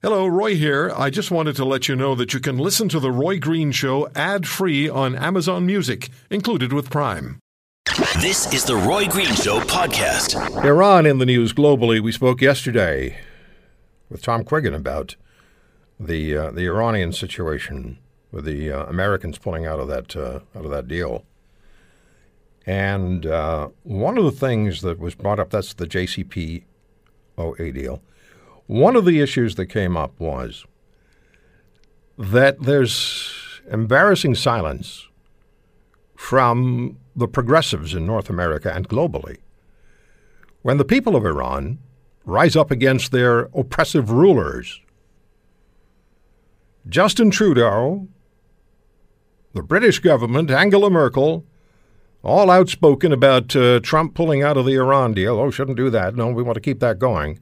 Hello, Roy here. I just wanted to let you know that you can listen to The Roy Green Show ad free on Amazon Music, included with Prime. This is the Roy Green Show podcast. Iran in the news globally. We spoke yesterday with Tom Quiggin about the uh, the Iranian situation with the uh, Americans pulling out of that uh, out of that deal. And uh, one of the things that was brought up that's the JCPOA deal one of the issues that came up was that there's embarrassing silence from the progressives in North America and globally. When the people of Iran rise up against their oppressive rulers, Justin Trudeau, the British government, Angela Merkel, all outspoken about uh, Trump pulling out of the Iran deal. Oh, shouldn't do that. No, we want to keep that going.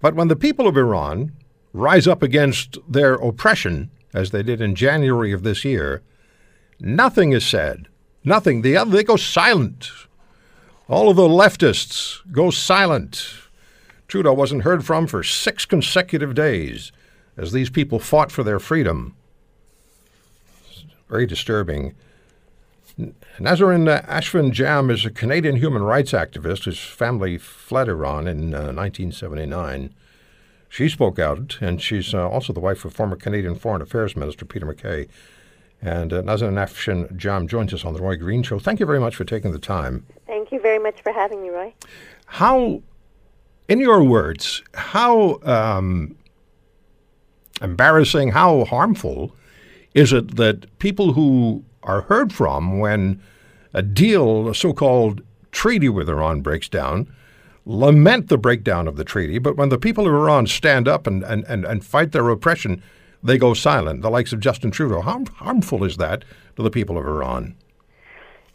But when the people of Iran rise up against their oppression, as they did in January of this year, nothing is said. Nothing. The other, they go silent. All of the leftists go silent. Trudeau wasn't heard from for six consecutive days as these people fought for their freedom. Very disturbing. Nazanin Afshin Jam is a Canadian human rights activist whose family fled Iran in uh, 1979. She spoke out, and she's uh, also the wife of former Canadian Foreign Affairs Minister Peter MacKay. And uh, Nazanin Afshin Jam joins us on the Roy Green Show. Thank you very much for taking the time. Thank you very much for having me, Roy. How, in your words, how um, embarrassing, how harmful is it that people who are heard from when a deal, a so called treaty with Iran breaks down, lament the breakdown of the treaty, but when the people of Iran stand up and, and, and, and fight their oppression, they go silent, the likes of Justin Trudeau. How harmful is that to the people of Iran?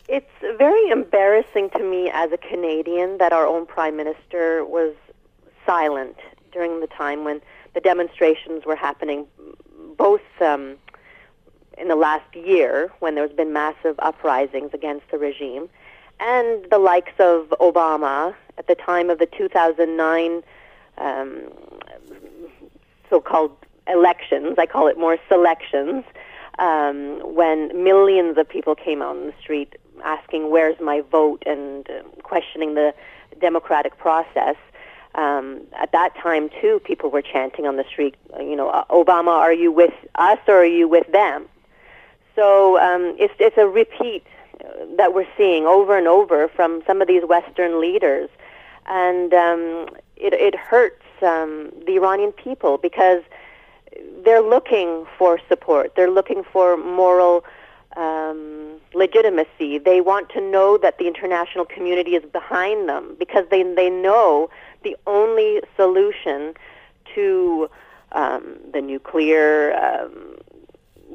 It's very embarrassing to me as a Canadian that our own Prime Minister was silent during the time when the demonstrations were happening, both um, in the last year when there's been massive uprisings against the regime, and the likes of Obama at the time of the 2009 um, so-called elections. I call it more selections. Um, when millions of people came out on the street asking, "Where's my vote?" and uh, questioning the democratic process. Um, at that time, too, people were chanting on the street, you know, Obama, are you with us or are you with them? So um, it's it's a repeat uh, that we're seeing over and over from some of these Western leaders, and um, it it hurts um, the Iranian people because they're looking for support. They're looking for moral um, legitimacy. They want to know that the international community is behind them because they they know the only solution to um, the nuclear um,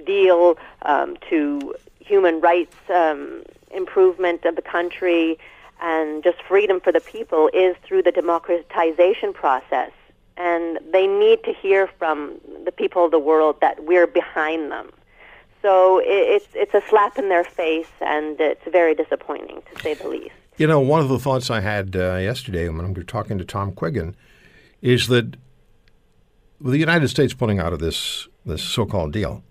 deal um, to human rights um, improvement of the country and just freedom for the people is through the democratization process. And they need to hear from the people of the world that we're behind them. So it's it's a slap in their face, and it's very disappointing to say the least. You know, one of the thoughts I had uh, yesterday when I'm talking to Tom Quiggin is that the United States pulling out of this this so-called deal,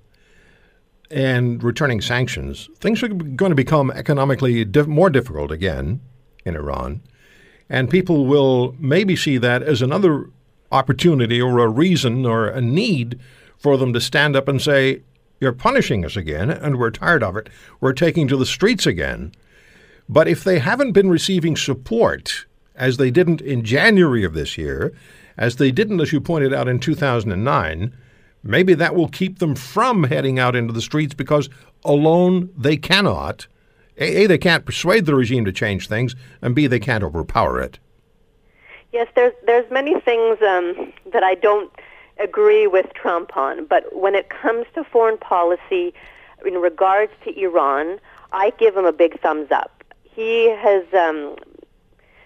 and returning sanctions, things are going to become economically more difficult again in Iran. And people will maybe see that as another opportunity or a reason or a need for them to stand up and say, You're punishing us again, and we're tired of it. We're taking to the streets again. But if they haven't been receiving support, as they didn't in January of this year, as they didn't, as you pointed out, in 2009, Maybe that will keep them from heading out into the streets because alone they cannot. A, they can't persuade the regime to change things, and B, they can't overpower it. Yes, there's there's many things um, that I don't agree with Trump on, but when it comes to foreign policy in regards to Iran, I give him a big thumbs up. He has um,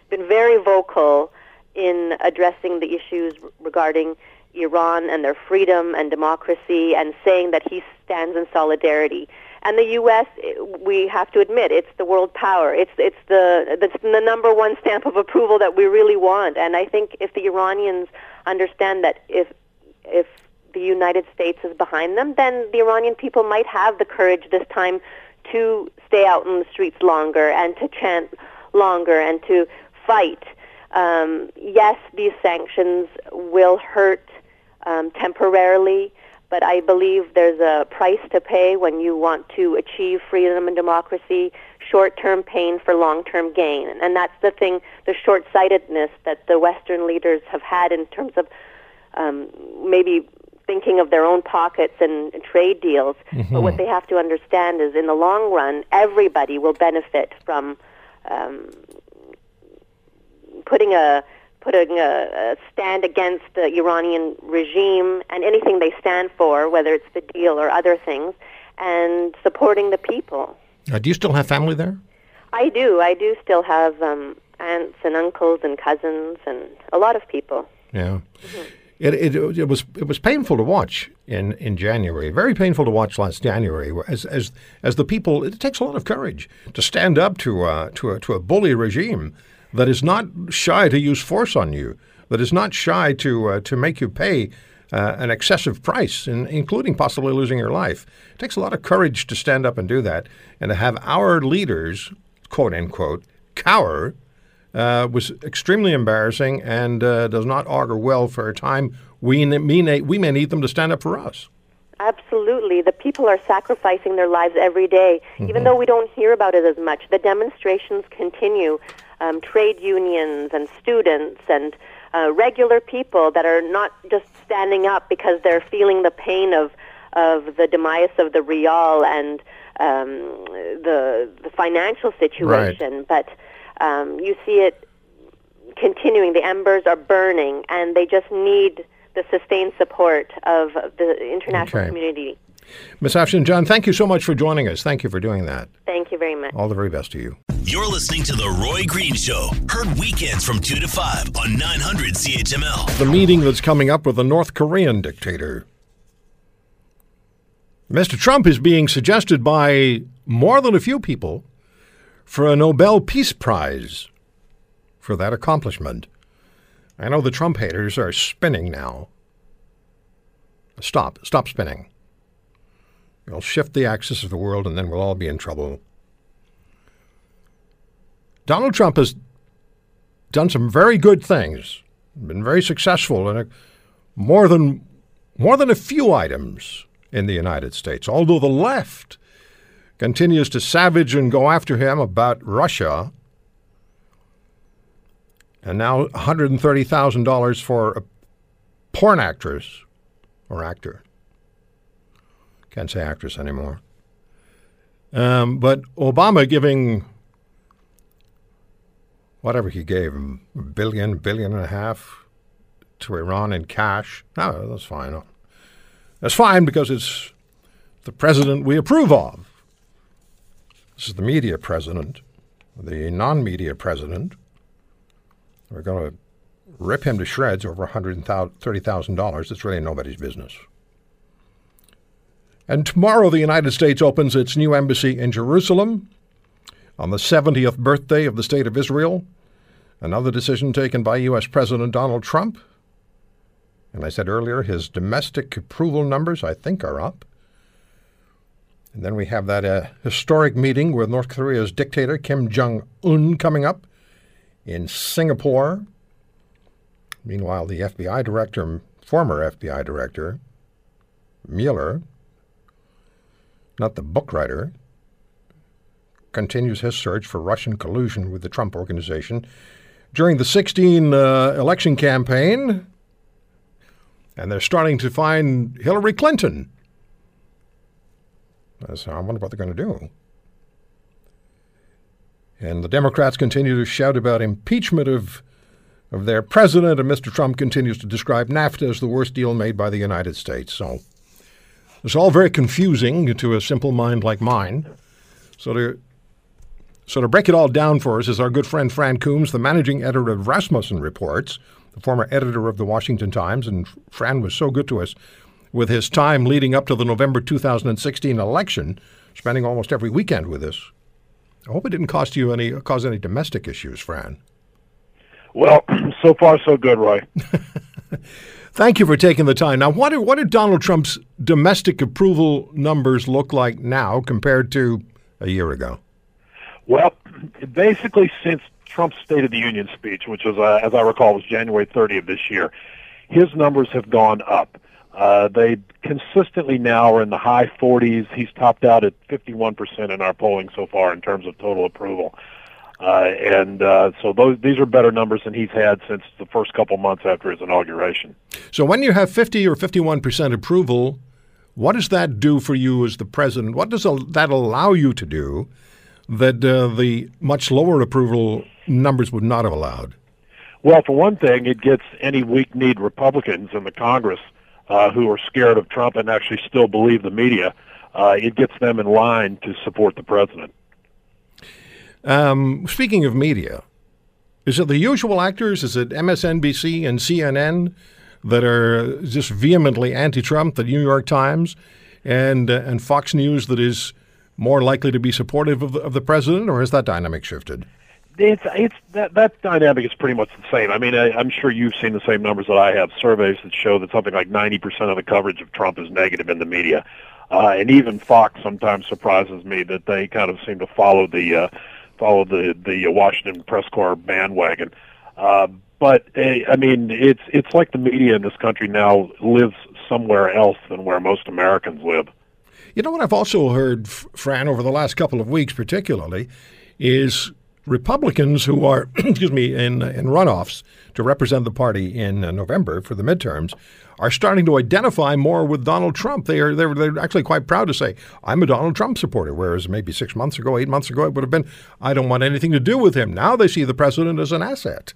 been very vocal in addressing the issues regarding Iran and their freedom and democracy and saying that he stands in solidarity. And the U.S., we have to admit, it's the world power. It's it's the it's the number one stamp of approval that we really want. And I think if the Iranians understand that if if the United States is behind them, then the Iranian people might have the courage this time to stay out in the streets longer and to chant longer and to fight. Um, yes, these sanctions will hurt um, temporarily, but I believe there's a price to pay when you want to achieve freedom and democracy, short-term pain for long-term gain. And that's the thing, the short-sightedness that the Western leaders have had in terms of um, maybe thinking of their own pockets and, and trade deals. Mm-hmm. But what they have to understand is in the long run, everybody will benefit from um, putting a putting a, a, stand against the Iranian regime and anything they stand for, whether it's the deal or other things, and supporting the people. Uh, do you still have family there? I do. I do still have um, aunts and uncles and cousins and a lot of people. Yeah. Mm-hmm. It, it, it was it was painful to watch in, in January. Very painful to watch last January. As as as the people, it takes a lot of courage to stand up to uh, to a, to a bully regime that is not shy to use force on you, that is not shy to uh, to make you pay uh, an excessive price, in, including possibly losing your life. It takes a lot of courage to stand up and do that, and to have our leaders, quote unquote, cower uh, was extremely embarrassing and uh, does not augur well for a time we, may, we may need them to stand up for us. Absolutely. The people are sacrificing their lives every day, mm-hmm. even though we don't hear about it as much. The demonstrations continue. Um, trade unions and students and uh, regular people that are not just standing up because they're feeling the pain of of the demise of the real and um, the the financial situation, right. but um, you see it continuing. The embers are burning, and they just need the sustained support of the international okay. community. Ms. Afshin-Jam, thank you so much for joining us. Thank you for doing that. Thank you very much. All the very best to you. You're listening to The Roy Green Show, heard weekends from 2 to 5 on 900 CHML. The meeting that's coming up with the North Korean dictator. Mr. Trump is being suggested by more than a few people for a Nobel Peace Prize for that accomplishment. I know the Trump haters are spinning now. Stop. Stop spinning. You'll shift the axis of the world and then we'll all be in trouble. Donald Trump has done some very good things, been very successful in a, more than more than a few items in the United States. Although the left continues to savage and go after him about Russia. And now $130,000 for a porn actress or actor. Can't say actress anymore. Um, but Obama giving whatever he gave, a billion, billion and a half to Iran in cash. Oh, that's fine. That's fine because it's the president we approve of. This is the media president, the non media president. We're going to rip him to shreds over $130,000. It's really nobody's business. And tomorrow, the United States opens its new embassy in Jerusalem on the 70th birthday of the State of Israel. Another decision taken by U.S. President Donald Trump. And I said earlier, his domestic approval numbers, I think, are up. And then we have that uh, historic meeting with North Korea's dictator Kim Jong un coming up in Singapore. Meanwhile, the FBI director, former FBI director, Mueller, not the book writer, continues his search for Russian collusion with the Trump organization during the 16 uh, election campaign. And they're starting to find Hillary Clinton so I wonder what they're going to do. And the Democrats continue to shout about impeachment of, of their president, and Mr. Trump continues to describe NAFTA as the worst deal made by the United States. So it's all very confusing to a simple mind like mine. So to, so to break it all down for us is our good friend Fran Coombs, the managing editor of Rasmussen Reports, the former editor of the Washington Times, and Fran was so good to us with his time leading up to the November 2016 election, spending almost every weekend with us. I hope it didn't cost you any cause any domestic issues, Fran. Well, so far so good, Roy. Thank you for taking the time. Now, what do, what do Donald Trump's domestic approval numbers look like now compared to a year ago? Well, basically, since Trump's State of the Union speech, which was, uh, as I recall, was January 30th of this year, his numbers have gone up. Uh, they consistently now are in the high 40s. He's topped out at 51% in our polling so far in terms of total approval. Uh, and uh, so those these are better numbers than he's had since the first couple months after his inauguration. So when you have 50 or 51 percent approval, what does that do for you as the president? What does that allow you to do that uh, the much lower approval numbers would not have allowed? Well, for one thing, it gets any weak-kneed Republicans in the Congress uh, who are scared of Trump and actually still believe the media. Uh, it gets them in line to support the president. Um, speaking of media, is it the usual actors? Is it MSNBC and CNN that are just vehemently anti-Trump? The New York Times and uh, and Fox News that is more likely to be supportive of the, of the president, or has that dynamic shifted? It's it's that that dynamic is pretty much the same. I mean, I, I'm sure you've seen the same numbers that I have. Surveys that show that something like 90% of the coverage of Trump is negative in the media, uh, and even Fox sometimes surprises me that they kind of seem to follow the uh, follow the the Washington press corps bandwagon. Uh, but uh, I mean, it's it's like the media in this country now lives somewhere else than where most Americans live. You know what I've also heard, Fran, over the last couple of weeks, particularly, is Republicans who are, excuse me, in in runoffs to represent the party in uh, November for the midterms are starting to identify more with Donald Trump. They are they're, they're actually quite proud to say I'm a Donald Trump supporter, whereas maybe six months ago, eight months ago, it would have been I don't want anything to do with him. Now they see the president as an asset.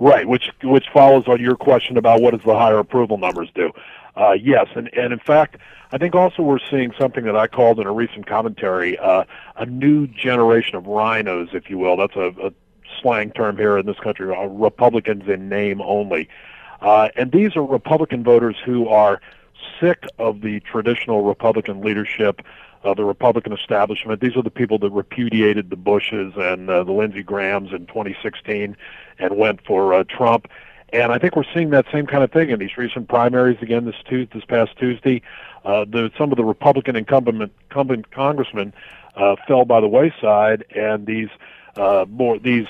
Right, which which follows on your question about what does the higher approval numbers do. Uh, yes, and, and in fact, I think also we're seeing something that I called in a recent commentary uh, a new generation of rhinos, if you will. That's a, a slang term here in this country, uh, Republicans in name only. Uh, and these are Republican voters who are sick of the traditional Republican leadership, uh, the Republican establishment. These are the people that repudiated the Bushes and uh, the Lindsey Grahams in 2016 and went for uh, Trump. And I think we're seeing that same kind of thing in these recent primaries again this Tuesday, this past Tuesday. Uh, the, some of the Republican incumbent, incumbent congressmen uh, fell by the wayside, and these uh, more these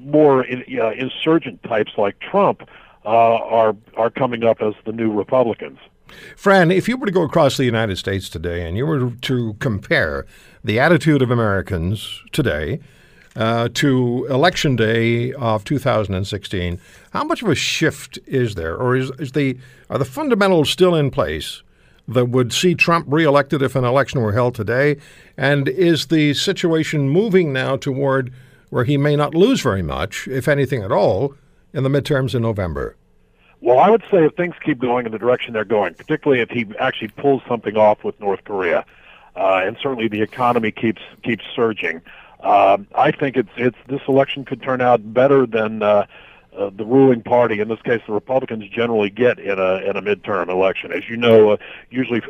more in, uh, insurgent types like Trump uh, are are coming up as the new Republicans. Fran, if you were to go across the United States today and you were to compare the attitude of Americans today uh, to Election Day of 2016, how much of a shift is there, or is, is the are the fundamentals still in place that would see Trump reelected if an election were held today, and is the situation moving now toward where he may not lose very much, if anything at all, in the midterms in November? Well, I would say if things keep going in the direction they're going, particularly if he actually pulls something off with North Korea, uh, and certainly the economy keeps keeps surging. Um, I think it's it's this election could turn out better than uh, uh, the ruling party, in this case the Republicans, generally get in a in a midterm election. As you know, uh, usually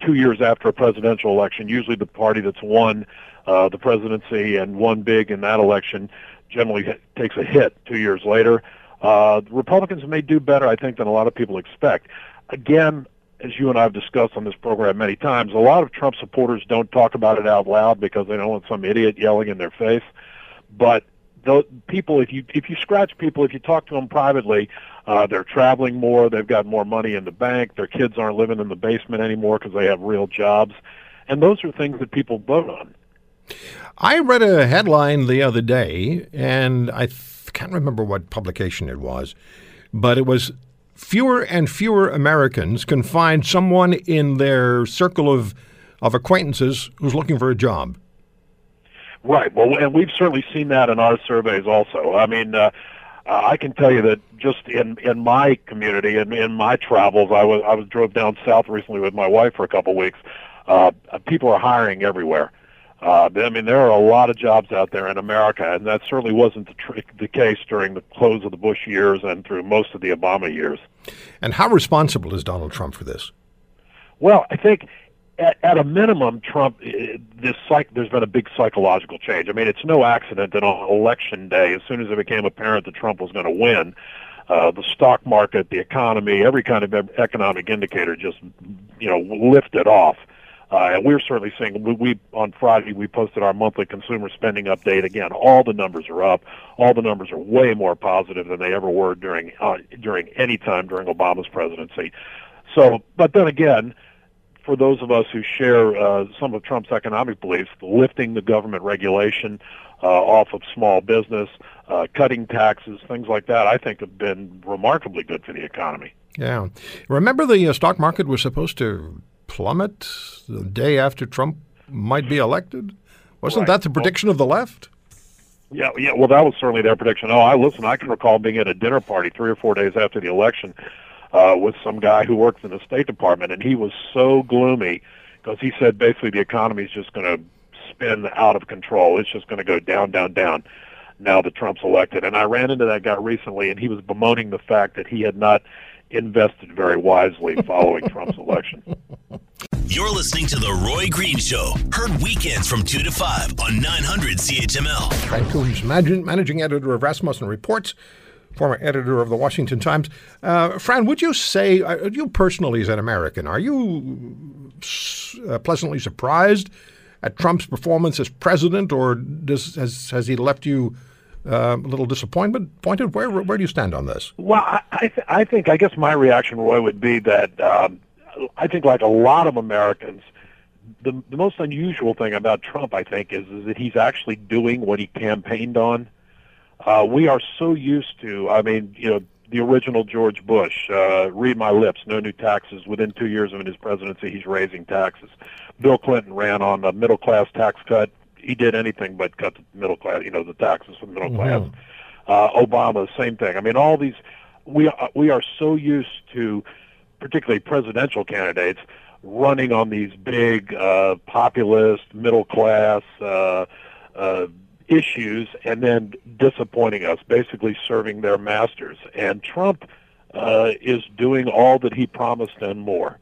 two years after a presidential election, usually the party that's won uh, the presidency and won big in that election generally takes a hit two years later. Uh, Republicans may do better, I think, than a lot of people expect. Again, as you and I have discussed on this program many times, a lot of Trump supporters don't talk about it out loud because they don't want some idiot yelling in their face. But people, if you if you scratch people, if you talk to them privately, uh, they're traveling more, they've got more money in the bank, their kids aren't living in the basement anymore because they have real jobs, and those are things that people vote on. I read a headline the other day, and I th- can't remember what publication it was, but it was fewer and fewer Americans can find someone in their circle of, of acquaintances who's looking for a job. Right. Well, and we've certainly seen that in our surveys also. I mean, uh, I can tell you that just in in my community and in, in my travels, I was I was drove down south recently with my wife for a couple of weeks. Uh, people are hiring everywhere. Uh, I mean, there are a lot of jobs out there in America, and that certainly wasn't the, tr- the case during the close of the Bush years and through most of the Obama years. And how responsible is Donald Trump for this? Well, I think at, at a minimum, Trump, uh, this psych, there's been a big psychological change. I mean, it's no accident that on election day, as soon as it became apparent that Trump was going to win, uh, the stock market, the economy, every kind of economic indicator just, you know, lifted off. Uh, and we're certainly seeing we, we on Friday we posted our monthly consumer spending update. Again, all the numbers are up. All the numbers are way more positive than they ever were during uh, during any time during Obama's presidency. So, but then again, for those of us who share uh, some of Trump's economic beliefs, lifting the government regulation uh, off of small business, uh, cutting taxes, things like that, I think have been remarkably good for the economy. Yeah. Remember the uh, stock market was supposed to plummet the day after Trump might be elected? Wasn't right. that the prediction well, of the left? Yeah, yeah. Well, that was certainly their prediction. Oh, I listen. I can recall being at a dinner party three or four days after the election uh, with some guy who works in the State Department, and he was so gloomy because he said basically the economy is just going to spin out of control. It's just going to go down, down, down. Now that Trump's elected, and I ran into that guy recently, and he was bemoaning the fact that he had not invested very wisely following Trump's election. You're listening to The Roy Green Show, heard weekends from 2 to 5 on 900 CHML. Frank Coombs, managing editor of Rasmussen Reports, former editor of the Washington Times. Uh, Fran, would you say, uh, you personally as an American, are you uh, pleasantly surprised at Trump's performance as president, or does, has, has he left you uh, a little disappointment pointed? Where, where do you stand on this? Well, I, th- I think, I guess my reaction, Roy, would be that um, I think, like a lot of Americans, the, the most unusual thing about Trump, I think, is, is that he's actually doing what he campaigned on. Uh, we are so used to, I mean, you know, the original George Bush, uh, read my lips, no new taxes. Within two years of his presidency, he's raising taxes. Bill Clinton ran on a middle class tax cut. He did anything but cut the middle class, you know, the taxes for the middle mm-hmm. class. Uh, Obama, same thing. I mean, all these, we are, we are so used to, particularly presidential candidates, running on these big uh, populist, middle class, uh, uh, issues and then disappointing us, basically serving their masters. And Trump uh, is doing all that he promised and more.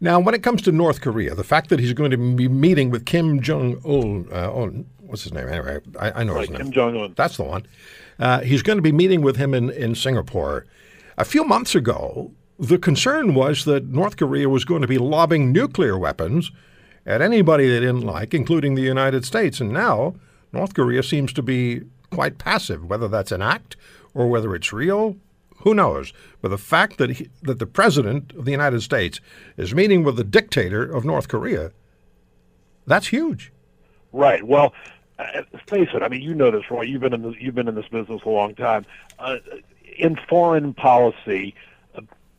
Now, when it comes to North Korea, the fact that he's going to be meeting with Kim Jong Un, uh, what's his name? Anyway, I, I know right, his name. Kim Jong Un. That's the one. Uh, he's going to be meeting with him in, in Singapore. A few months ago, the concern was that North Korea was going to be lobbing nuclear weapons at anybody they didn't like, including the United States. And now North Korea seems to be quite passive, whether that's an act or whether it's real. Who knows? But the fact that he, that the president of the United States is meeting with the dictator of North Korea, that's huge. Right. Well, uh, face it. I mean, you know this, Roy. You've been in this, you've been in this business a long time. Uh, in foreign policy,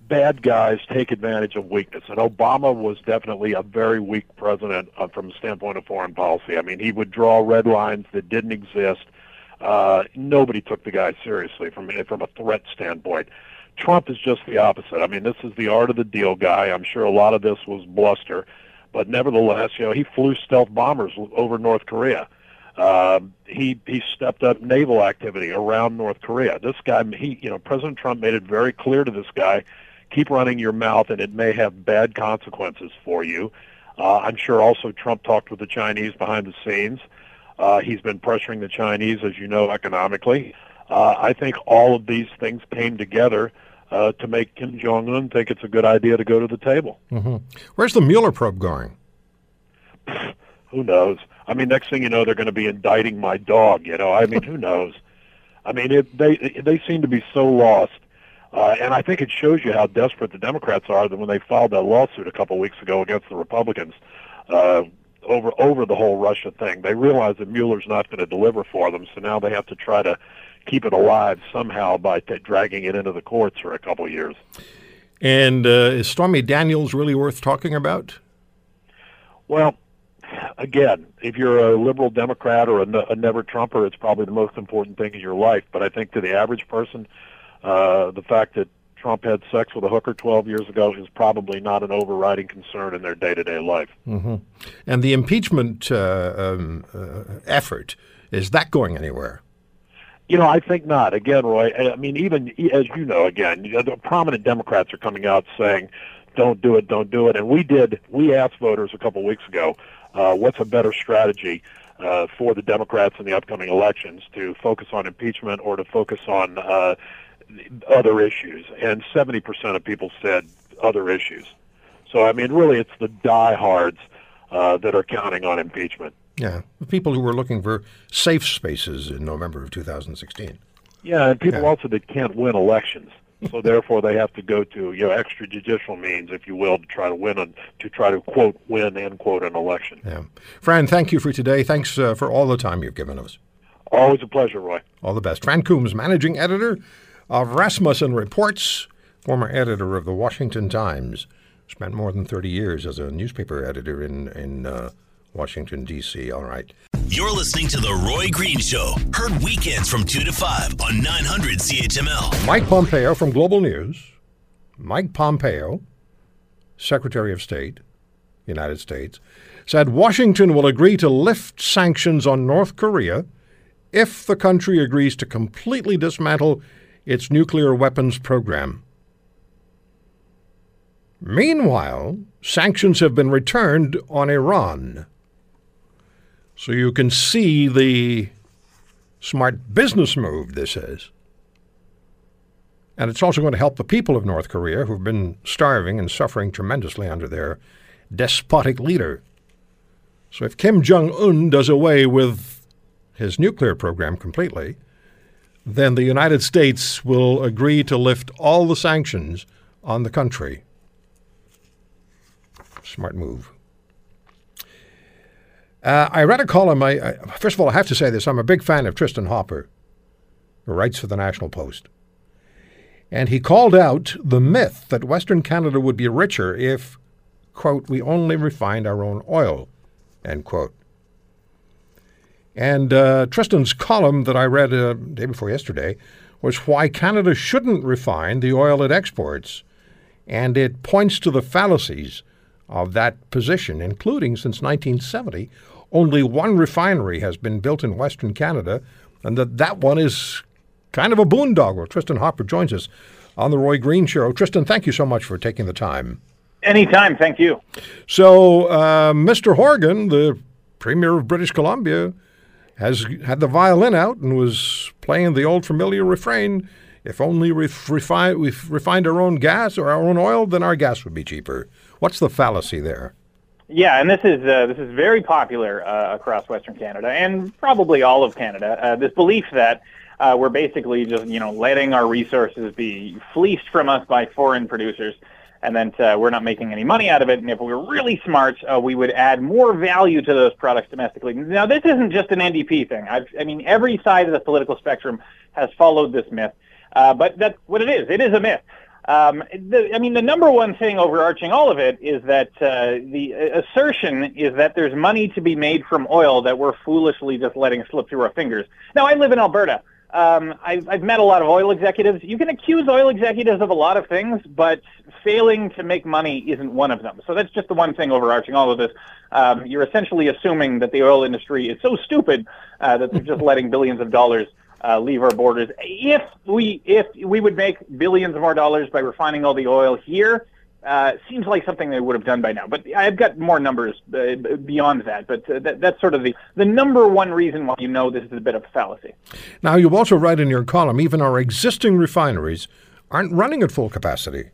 bad guys take advantage of weakness. And Obama was definitely a very weak president uh, from the standpoint of foreign policy. I mean, he would draw red lines that didn't exist. Uh, nobody took the guy seriously from from a threat standpoint. Trump is just the opposite. I mean, this is the art of the deal guy. I'm sure a lot of this was bluster, but nevertheless, you know, he flew stealth bombers over North Korea. Uh, he he stepped up naval activity around North Korea. This guy, he you know, President Trump made it very clear to this guy keep running your mouth, and it may have bad consequences for you. Uh, I'm sure also Trump talked with the Chinese behind the scenes. Uh, he's been pressuring the Chinese, as you know, economically. Uh, I think all of these things came together uh, to make Kim Jong Un think it's a good idea to go to the table. Mm-hmm. Where's the Mueller probe going? who knows? I mean, next thing you know, they're going to be indicting my dog. You know, I mean, who knows? I mean, it, they they seem to be so lost uh, and I think it shows you how desperate the Democrats are that when they filed that lawsuit a couple of weeks ago against the Republicans uh, over over the whole Russia thing, they realize that Mueller's not going to deliver for them, so now they have to try to keep it alive somehow by t- dragging it into the courts for a couple of years. And uh, is Stormy Daniels really worth talking about? Well, again, if you're a liberal Democrat or a, a never Trumper, it's probably the most important thing in your life. But I think to the average person, uh, the fact that Trump had sex with a hooker 12 years ago is probably not an overriding concern in their day-to-day life. Mm-hmm. And the impeachment uh, um, uh, effort is that going anywhere? You know, I think not. Again, Roy. I mean, even as you know, again, the prominent Democrats are coming out saying, "Don't do it, don't do it." And we did. We asked voters a couple of weeks ago, uh, "What's a better strategy?" Uh, for the Democrats in the upcoming elections to focus on impeachment or to focus on uh, other issues, and 70% of people said other issues. So, I mean, really, it's the diehards uh, that are counting on impeachment. Yeah, the people who were looking for safe spaces in November of 2016. Yeah, and people Yeah. also that can't win elections. So therefore, they have to go to you know extrajudicial means, if you will, to try to win and to try to quote win end quote an election. Yeah. Fran, thank you for today. Thanks uh, for all the time you've given us. Always a pleasure, Roy. All the best. Fran Coombs, managing editor of Rasmussen Reports, former editor of the Washington Times, spent more than 30 years as a newspaper editor in, in uh, Washington, D.C. All right. You're listening to The Roy Green Show. Heard weekends from 2 to 5 on 900 CHML. Mike Pompeo from Global News, Mike Pompeo, Secretary of State, United States, said Washington will agree to lift sanctions on North Korea if the country agrees to completely dismantle its nuclear weapons program. Meanwhile, sanctions have been returned on Iran. So you can see the smart business move this is. And it's also going to help the people of North Korea who've been starving and suffering tremendously under their despotic leader. So if Kim Jong un does away with his nuclear program completely, then the United States will agree to lift all the sanctions on the country. Smart move. Uh, I read a column. I, I, first of all, I have to say this. I'm a big fan of Tristin Hopper, who writes for the National Post. And he called out the myth that Western Canada would be richer if, quote, we only refined our own oil, end quote. And uh, Tristin's column that I read uh, day before yesterday was why Canada shouldn't refine the oil it exports. And it points to the fallacies of that position, including since 1970, only one refinery has been built in Western Canada, and that that one is kind of a boondoggle. Tristin Hopper joins us on the Roy Green Show. Tristan, thank you so much for taking the time. Anytime, thank you. So, uh, Mr. Horgan, the Premier of British Columbia, has had the violin out and was playing the old familiar refrain if only we refine, we refined our own gas or our own oil, then our gas would be cheaper. What's the fallacy there? Yeah, and this is uh, this is very popular uh, across Western Canada and probably all of Canada. Uh, this belief that uh, we're basically just you know letting our resources be fleeced from us by foreign producers, and then uh, we're not making any money out of it. And if we were really smart, uh, we would add more value to those products domestically. Now, this isn't just an NDP thing. I've, I mean, every side of the political spectrum has followed this myth, uh, but that's what it is. It is a myth. Um, the, I mean, the number one thing overarching all of it is that uh, the assertion is that there's money to be made from oil that we're foolishly just letting slip through our fingers. Now, I live in Alberta. Um, I've, I've met a lot of oil executives. You can accuse oil executives of a lot of things, but failing to make money isn't one of them. So that's just the one thing overarching all of this. Um, you're essentially assuming that the oil industry is so stupid uh, that they're just letting billions of dollars uh, leave our borders. If we if we would make billions of more dollars by refining all the oil here, uh, seems like something they would have done by now. But I've got more numbers uh, beyond that. But uh, that, that's sort of the the number one reason why you know this is a bit of a fallacy. Now, you also write in your column, even our existing refineries aren't running at full capacity.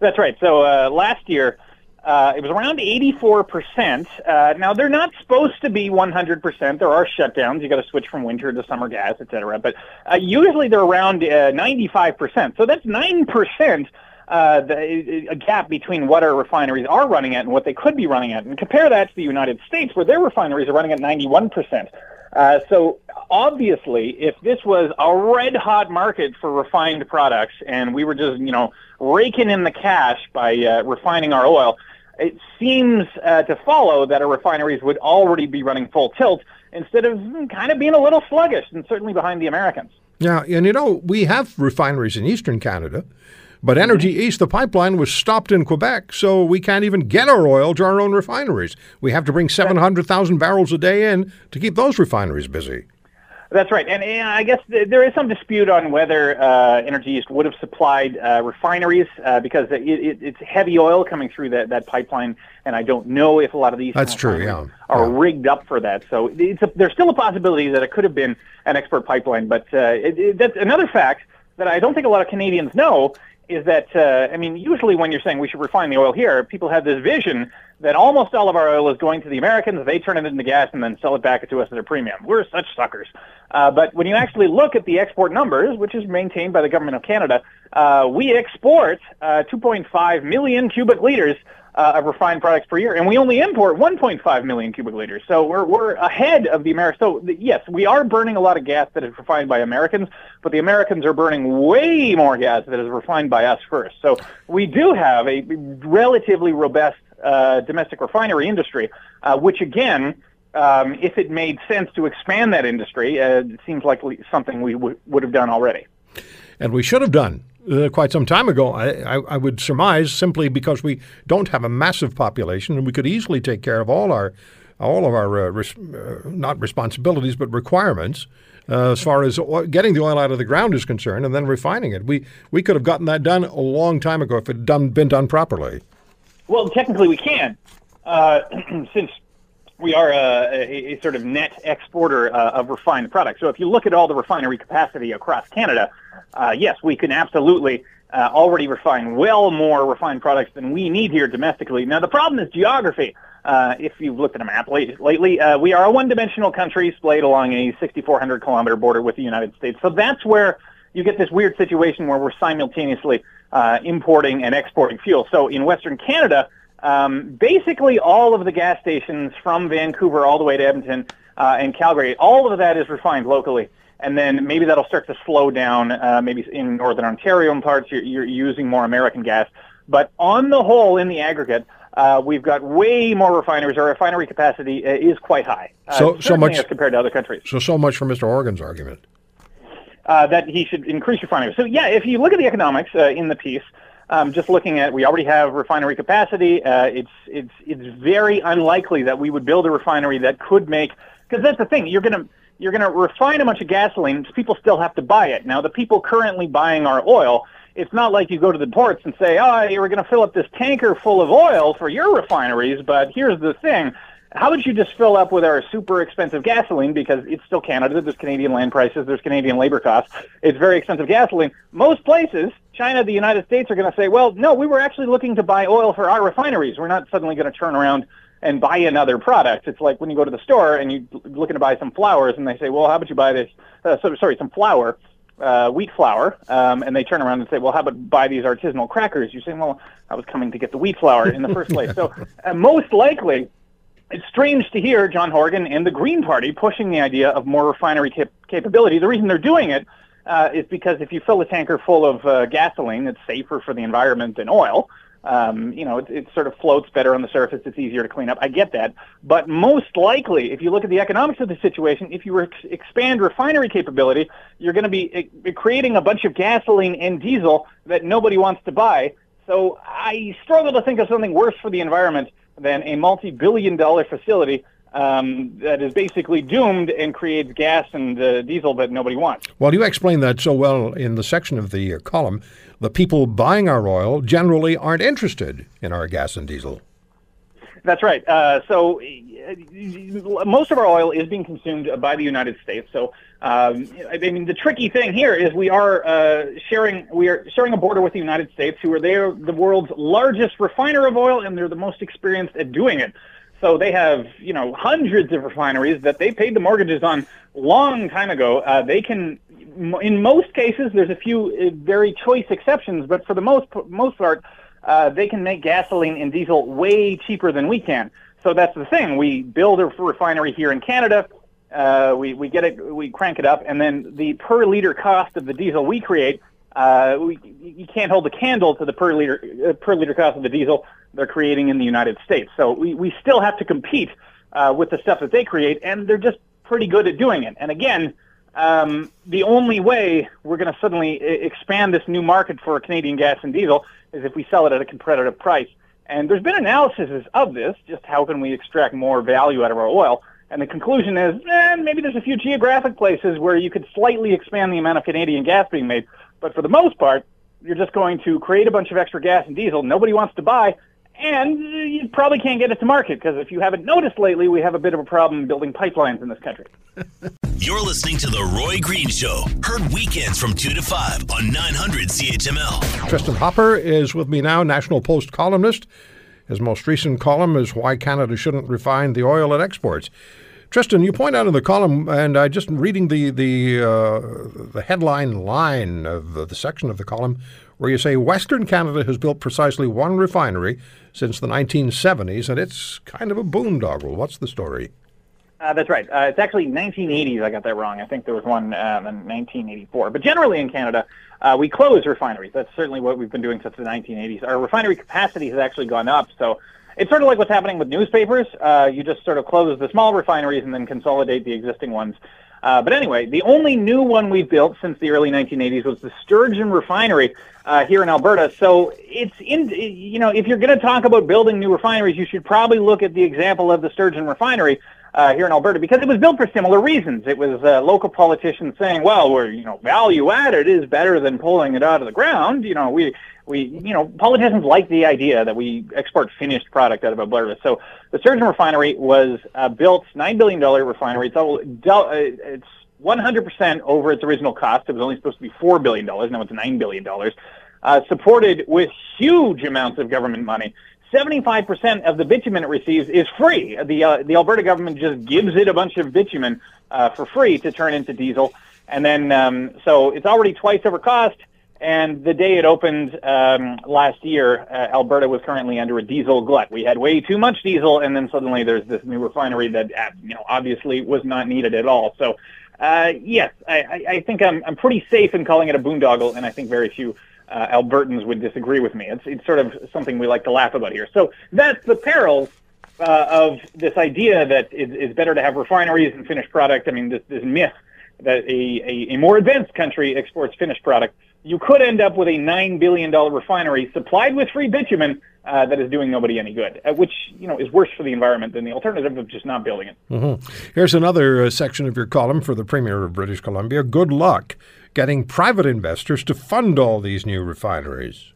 That's right. So uh, last year. Uh, it was around 84%. Uh, now, they're not supposed to be 100%. There are shutdowns. You got to switch from winter to summer gas, et cetera. But uh, usually they're around uh, 95%. So that's 9%. Uh, the, a gap between what our refineries are running at and what they could be running at. And compare that to the United States, where their refineries are running at 91%. Uh, so obviously, if this was a red hot market for refined products and we were just, you know, raking in the cash by uh, refining our oil, it seems uh, to follow that our refineries would already be running full tilt instead of kind of being a little sluggish and certainly behind the Americans. Yeah, and you know, we have refineries in eastern Canada, but Energy East, the pipeline, was stopped in Quebec, so we can't even get our oil to our own refineries. We have to bring 700,000 barrels a day in to keep those refineries busy. That's right, and, and I guess th- there is some dispute on whether uh, Energy East would have supplied uh, refineries uh, because it, it, it's heavy oil coming through that, that pipeline, and I don't know if a lot of these That's true, yeah. are Yeah. rigged up for that. So it's a, there's still a possibility that it could have been an export pipeline, but uh, it, it, that's another fact that I don't think a lot of Canadians know is that uh, I mean, usually when you're saying we should refine the oil here, people have this vision that almost all of our oil is going to the Americans. They turn it into gas and then sell it back to us at a premium. We're such suckers. Uh, but when you actually look at the export numbers, which is maintained by the government of Canada, uh, we export uh, 2.5 million cubic liters uh, of refined products per year, and we only import 1.5 million cubic liters. So we're, we're ahead of the Americans. So yes, we are burning a lot of gas that is refined by Americans, but the Americans are burning way more gas that is refined by us first. So we do have a relatively robust uh, domestic refinery industry, uh, which again. Um, if it made sense to expand that industry, uh, it seems like something we w- would have done already. And we should have done uh, quite some time ago. I, I, I, would surmise simply because we don't have a massive population, and we could easily take care of all our all of our uh, res- uh, not responsibilities but requirements uh, as far as getting the oil out of the ground is concerned, and then refining it. We we could have gotten that done a long time ago if it had done been done properly. Well, technically we can, uh, since we are a, a, a, sort of net exporter uh, of refined products. So if you look at all the refinery capacity across Canada, uh, yes, we can absolutely uh, already refine well more refined products than we need here domestically. Now the problem is geography. Uh, if you've looked at a map late, lately, uh, we are a one-dimensional country splayed along a 6,400 kilometer border with the United States. So that's where you get this weird situation where we're simultaneously uh, importing and exporting fuel. So in Western Canada, um, basically, all of the gas stations from Vancouver all the way to Edmonton uh, and Calgary, all of that is refined locally. And then maybe that'll start to slow down. Uh, maybe in northern Ontario and parts, you're, you're, using more American gas. But on the whole, in the aggregate, uh, we've got way more refineries. Our refinery capacity uh, is quite high. Uh, so, so much as compared to other countries. So, so much for Mr. Horgan's argument. Uh, that he should increase refineries. So, yeah, if you look at the economics uh, in the piece, um, just looking at, we already have refinery capacity. Uh, it's it's it's very unlikely that we would build a refinery that could make because that's the thing. You're gonna you're gonna refine a bunch of gasoline. People still have to buy it. Now, the people currently buying our oil. It's not like you go to the ports and say, "Oh, you're going to fill up this tanker full of oil for your refineries." But here's the thing: how would you just fill up with our super expensive gasoline because it's still Canada, there's Canadian land prices, there's Canadian labor costs, it's very expensive gasoline. Most places, China, the United States are going to say, well, no, we were actually looking to buy oil for our refineries. We're not suddenly going to turn around and buy another product. It's like when you go to the store and you're looking to buy some flowers and they say, well, how about you buy this, uh, so, sorry, some flour, uh, wheat flour, um, and they turn around and say, well, how about buy these artisanal crackers? You say, well, I was coming to get the wheat flour in the first place. So uh, most likely, it's strange to hear John Horgan and the Green Party pushing the idea of more refinery cap- capability. The reason they're doing it uh, is because if you fill a tanker full of uh, gasoline, it's safer for the environment than oil. Um, you know, it, it sort of floats better on the surface. It's easier to clean up. I get that. But most likely, if you look at the economics of the situation, if you ex- expand refinery capability, you're going to be uh, creating a bunch of gasoline and diesel that nobody wants to buy. So I struggle to think of something worse for the environment than a multi-billion dollar facility um, that is basically doomed and creates gas and uh, diesel that nobody wants. Well, you explained that so well in the section of the uh, column. The people buying our oil generally aren't interested in our gas and diesel. That's right. Uh, so uh, most of our oil is being consumed by the United States. So um, I mean, the tricky thing here is we are uh, sharing we are sharing a border with the United States, who are they are the world's largest refiner of oil, and they're the most experienced at doing it. So they have you know hundreds of refineries that they paid the mortgages on long time ago. Uh, they can, in most cases, there's a few uh, very choice exceptions, but for the most most part, uh, they can make gasoline and diesel way cheaper than we can. So that's the thing. We build a refinery here in Canada uh, we, we get it, we crank it up, and then the per liter cost of the diesel we create, uh, we, you can't hold a candle to the per liter uh, per liter cost of the diesel they're creating in the United States. So we, we still have to compete uh, with the stuff that they create, and they're just pretty good at doing it. And again, um, the only way we're going to suddenly expand this new market for Canadian gas and diesel is if we sell it at a competitive price. And there's been analysis of this, just how can we extract more value out of our oil. And the conclusion is, eh, maybe there's a few geographic places where you could slightly expand the amount of Canadian gas being made. But for the most part, you're just going to create a bunch of extra gas and diesel nobody wants to buy, and you probably can't get it to market because if you haven't noticed lately, we have a bit of a problem building pipelines in this country. You're listening to The Roy Green Show. Heard weekends from 2 to 5 on 900 CHML. Tristin Hopper is with me now, National Post columnist. His most recent column is Why Canada Shouldn't Refine the Oil it Exports. Tristin, you point out in the column, and I just reading the the uh, the headline line of the, the section of the column where you say Western Canada has built precisely one refinery since the 1970s, and it's kind of a boondoggle. What's the story? Uh, that's right. Uh, it's actually 1980s. I got that wrong. I think there was one um, in 1984. But generally in Canada, uh, we close refineries. That's certainly what we've been doing since the 1980s. Our refinery capacity has actually gone up. So it's sort of like what's happening with newspapers. Uh, you just sort of close the small refineries and then consolidate the existing ones. Uh, but anyway, the only new one we've built since the early 1980s was the Sturgeon Refinery uh, here in Alberta. So it's in, you know, if you're going to talk about building new refineries, you should probably look at the example of the Sturgeon Refinery, uh, here in Alberta because it was built for similar reasons. It was uh, local politicians saying, "Well, we're you know value added is better than pulling it out of the ground." You know, we we you know politicians like the idea that we export finished product out of Alberta. So the Sturgeon refinery was uh, built nine billion dollar refinery. It's all, uh, it's 100% over its original cost. It was only supposed to be $4 billion. Now it's $9 billion. Uh, supported with huge amounts of government money. 75% of the bitumen it receives is free. The, uh, the Alberta government just gives it a bunch of bitumen uh, for free to turn into diesel. And then, um, so it's already twice over cost. And the day it opened um, last year, uh, Alberta was currently under a diesel glut. We had way too much diesel, and then suddenly there's this new refinery that, uh, you know, obviously was not needed at all. So, uh, yes, I, I think I'm, I'm pretty safe in calling it a boondoggle, and I think very few uh, Albertans would disagree with me. It's, it's sort of something we like to laugh about here. So that's the perils uh, of this idea that it's better to have refineries and finished product. I mean, this, this myth that a, a, a more advanced country exports finished product. You could end up with a $9 billion refinery supplied with free bitumen uh, that is doing nobody any good, uh, which you know is worse for the environment than the alternative of just not building it. Mm-hmm. Here's another uh, section of your column for the Premier of British Columbia. Good luck getting private investors to fund all these new refineries.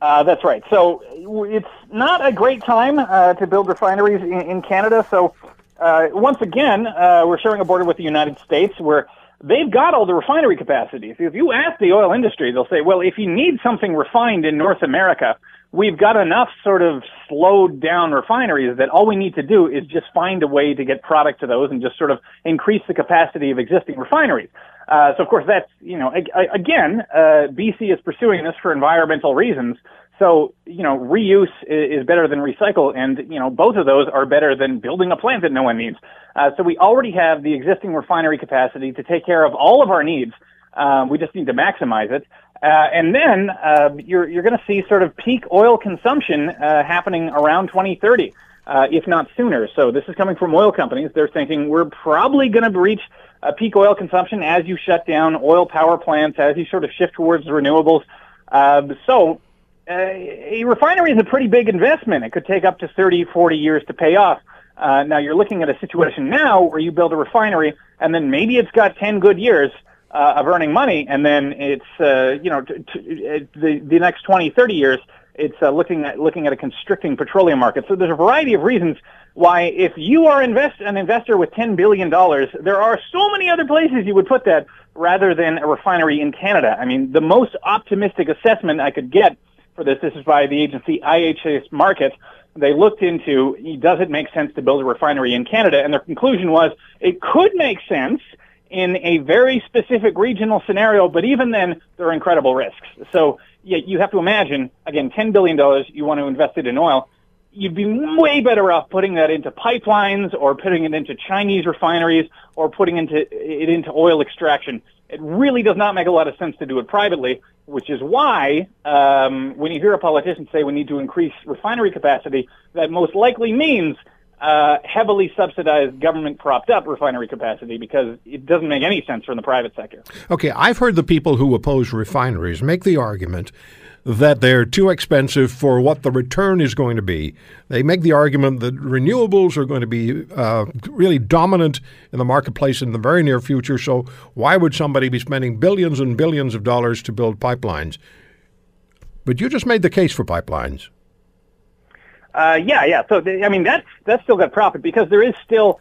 Uh, that's right. So it's not a great time uh, to build refineries in, in Canada. So uh, once again, uh, we're sharing a border with the United States where they've got all the refinery capacity. If you ask the oil industry, they'll say, well, if you need something refined in North America, we've got enough sort of slowed down refineries that all we need to do is just find a way to get product to those and just sort of increase the capacity of existing refineries. Uh, so of course that's, you know, again, uh, BC is pursuing this for environmental reasons. So, you know, reuse is better than recycle. And, you know, both of those are better than building a plant that no one needs. Uh, so we already have the existing refinery capacity to take care of all of our needs. Um, we just need to maximize it. Uh, and then uh, you're, you're going to see sort of peak oil consumption uh, happening around 2030, uh, if not sooner. So this is coming from oil companies. They're thinking we're probably going to reach a peak oil consumption as you shut down oil power plants, as you sort of shift towards renewables. Um, so a refinery is a pretty big investment. It could take up to 30, 40 years to pay off. Uh, now you're looking at a situation now where you build a refinery and then maybe it's got 10 good years uh, of earning money, and then it's uh, you know t- t- the the next 20, 30 years, it's uh, looking at looking at a constricting petroleum market. So there's a variety of reasons why, if you are invest an investor with 10 billion dollars, there are so many other places you would put that rather than a refinery in Canada. I mean, the most optimistic assessment I could get for this, this is by the agency IHS Markit. They looked into does it make sense to build a refinery in Canada, and their conclusion was it could make sense in a very specific regional scenario, but even then, there are incredible risks. So yeah, you have to imagine, again, $10 billion, you want to invest it in oil. You'd be way better off putting that into pipelines or putting it into Chinese refineries or putting into, it into oil extraction. It really does not make a lot of sense to do it privately, which is why um, when you hear a politician say we need to increase refinery capacity, that most likely means – uh, heavily subsidized government propped up refinery capacity because it doesn't make any sense from the private sector. Okay, I've heard the people who oppose refineries make the argument that they're too expensive for what the return is going to be. They make the argument that renewables are going to be uh, really dominant in the marketplace in the very near future, so why would somebody be spending billions and billions of dollars to build pipelines? But you just made the case for pipelines. Uh, yeah, yeah. So I mean, that's that's still got profit because there is still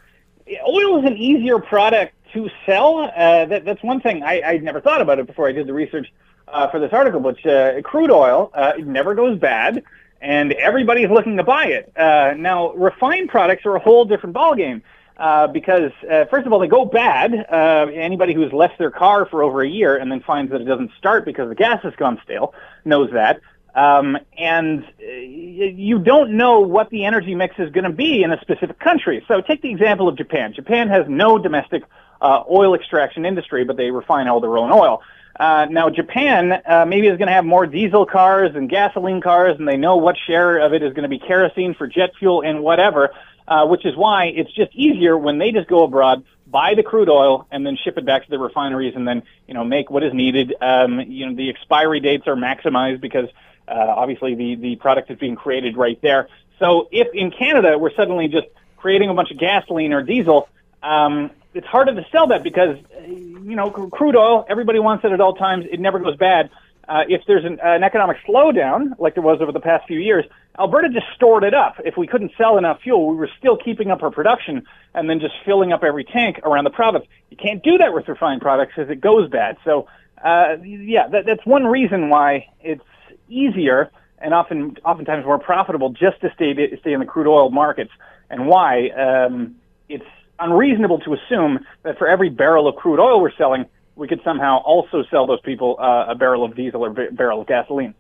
oil is an easier product to sell, uh, that, that's one thing. I, I'd never thought about it before I did the research uh, for this article, which uh, crude oil uh, never goes bad, and everybody's looking to buy it. Uh, now, refined products are a whole different ballgame. Uh, because uh, first of all, they go bad. Uh, anybody who's left their car for over a year and then finds that it doesn't start because the gas has gone stale knows that. Um, and uh, you don't know what the energy mix is going to be in a specific country. So take the example of Japan. Japan has no domestic uh, oil extraction industry, but they refine all their own oil. Uh, now, Japan uh, maybe is going to have more diesel cars and gasoline cars, and they know what share of it is going to be kerosene for jet fuel and whatever, uh, which is why it's just easier when they just go abroad, buy the crude oil, and then ship it back to the refineries, and then you know make what is needed. Um, you know, the expiry dates are maximized because uh, obviously the the product is being created right there. So if in Canada we're suddenly just creating a bunch of gasoline or diesel, um, it's harder to sell that because you know crude oil everybody wants it at all times. It never goes bad. Uh, if there's an, an economic slowdown like there was over the past few years, Alberta just stored it up. If we couldn't sell enough fuel, we were still keeping up our production and then just filling up every tank around the province. You can't do that with refined products because it goes bad. So, uh, yeah, that, that's one reason why it's easier and often oftentimes more profitable just to stay stay in the crude oil markets, and why um, it's unreasonable to assume that for every barrel of crude oil we're selling, we could somehow also sell those people uh, a barrel of diesel or a barrel of gasoline.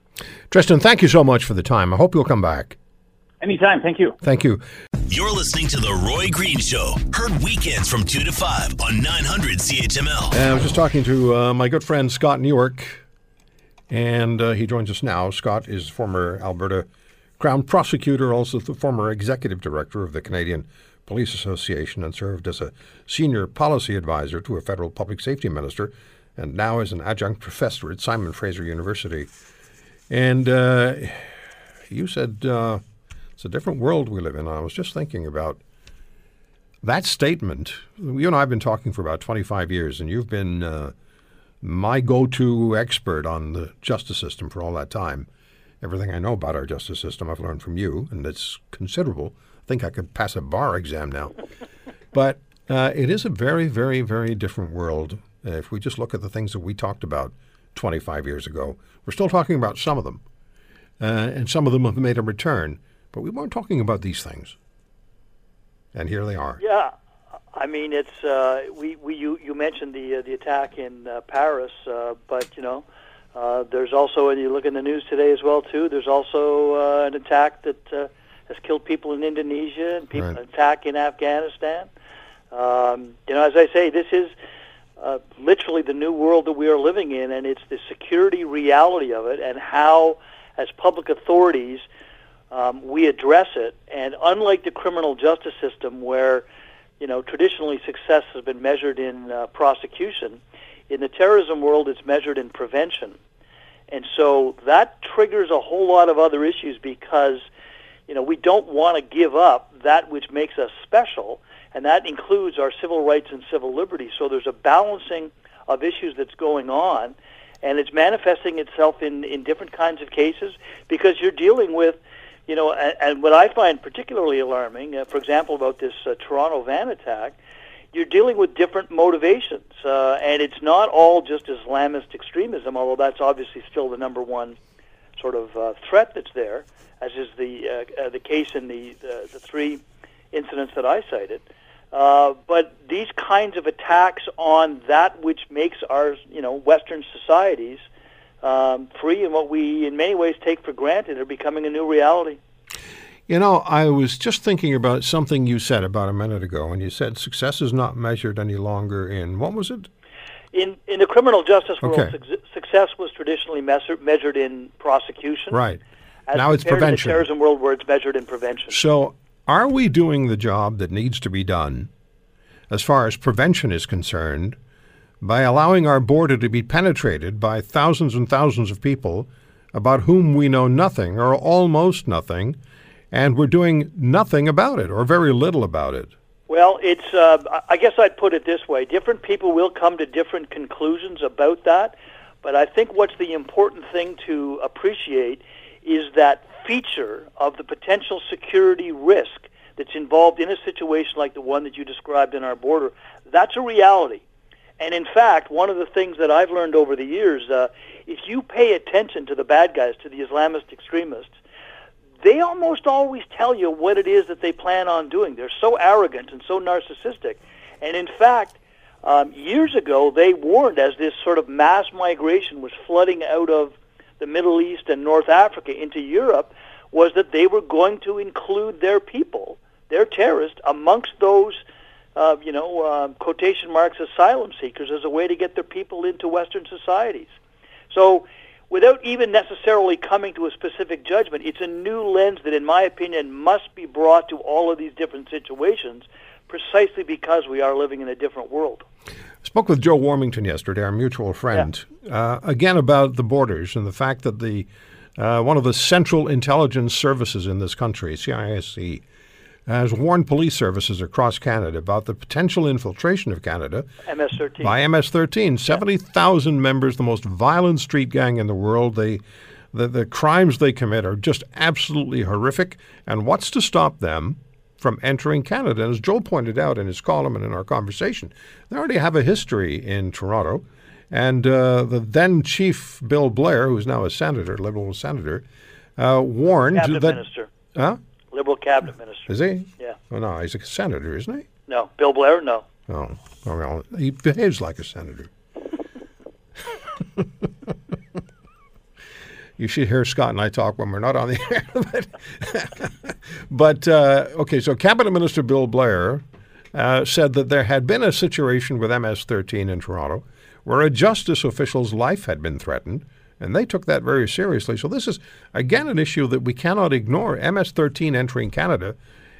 Tristin, thank you so much for the time. I hope you'll come back. Anytime. Thank you. Thank you. You're listening to The Roy Green Show, heard weekends from 2 to 5 on 900 CHML. And I was just talking to uh, my good friend Scott Newark, and uh, he joins us now. Scott is former Alberta Crown Prosecutor, also the former Executive Director of the Canadian Police Association and served as a senior policy advisor to a federal public safety minister, and now is an adjunct professor at Simon Fraser University. And uh, you said uh, it's a different world we live in. I was just thinking about that statement. You and I have been talking for about 25 years, and you've been uh, my go to expert on the justice system for all that time. Everything I know about our justice system I've learned from you, and it's considerable think I could pass a bar exam now. but uh, it is a very, very, very different world. Uh, if we just look at the things that we talked about 25 years ago, we're still talking about some of them. Uh, and some of them have made a return. But we weren't talking about these things. And here they are. Yeah. I mean, it's uh, we, we you, you mentioned the uh, the attack in uh, Paris, uh, but you know, uh, there's also, and you look in the news today as well too. There's also uh, an attack that uh, has killed people in Indonesia and people right. attack in Afghanistan. Um, you know, as I say, this is uh, literally the new world that we are living in, and it's the security reality of it, and how, as public authorities, um, we address it. And unlike the criminal justice system, where you know traditionally success has been measured in uh, prosecution, in the terrorism world, it's measured in prevention. And so that triggers a whole lot of other issues because you know, we don't want to give up that which makes us special, and that includes our civil rights and civil liberties. So there's a balancing of issues that's going on, and it's manifesting itself in, in different kinds of cases because you're dealing with, you know, and, and what I find particularly alarming, uh, for example, about this uh, Toronto van attack, you're dealing with different motivations, uh, and it's not all just Islamist extremism, although that's obviously still the number one sort of uh, threat that's there as is the uh, uh, the case in the, the, three incidents that I cited. Uh, but these kinds of attacks on that which makes our you know Western societies um, free and what we in many ways take for granted are becoming a new reality. You know, I was just thinking about something you said about a minute ago, and you said success is not measured any longer in what was it? In in the criminal justice world, okay. su- success was traditionally measure, measured in prosecution. Right now it's prevention. In the terrorism world, where it's measured in prevention. So, are we doing the job that needs to be done, as far as prevention is concerned, by allowing our border to be penetrated by thousands and thousands of people about whom we know nothing or almost nothing, and we're doing nothing about it or very little about it? Well, it's. Uh, I guess I'd put it this way: different people will come to different conclusions about that. But I think what's the important thing to appreciate is that feature of the potential security risk that's involved in a situation like the one that you described in our border, that's a reality. And in fact, one of the things that I've learned over the years, uh, if you pay attention to the bad guys, to the Islamist extremists, they almost always tell you what it is that they plan on doing. They're so arrogant and so narcissistic. And in fact, um, years ago, they warned as this sort of mass migration was flooding out of the Middle East and North Africa into Europe, was that they were going to include their people, their terrorists, amongst those, uh, you know, uh, quotation marks, asylum seekers as a way to get their people into Western societies. So without even necessarily coming to a specific judgment, it's a new lens that, in my opinion, must be brought to all of these different situations precisely because we are living in a different world. Spoke with Joe Warmington yesterday, our mutual friend, yeah. uh, again about the borders and the fact that the uh, one of the central intelligence services in this country, CISC, has warned police services across Canada about the potential infiltration of Canada MS-13. by MS-13. 70,000 members, the most violent street gang in the world. They, the, the crimes they commit are just absolutely horrific. And what's to stop them from entering Canada? And as Joel pointed out in his column and in our conversation, they already have a history in Toronto. And uh, the then chief Bill Blair, who's now a senator, liberal senator, uh, warned Cabinet that. Minister. Huh? Liberal cabinet minister. Is he? Yeah. Oh, no, he's a senator, isn't he? No, Bill Blair. No. Oh, well, he behaves like a senator. you should hear Scott and I talk when we're not on the air. but, but uh, okay, so Cabinet Minister Bill Blair uh, said that there had been a situation with MS-13 in Toronto where a justice official's life had been threatened and they took that very seriously. So this is again an issue that we cannot ignore. MS-13 entering Canada,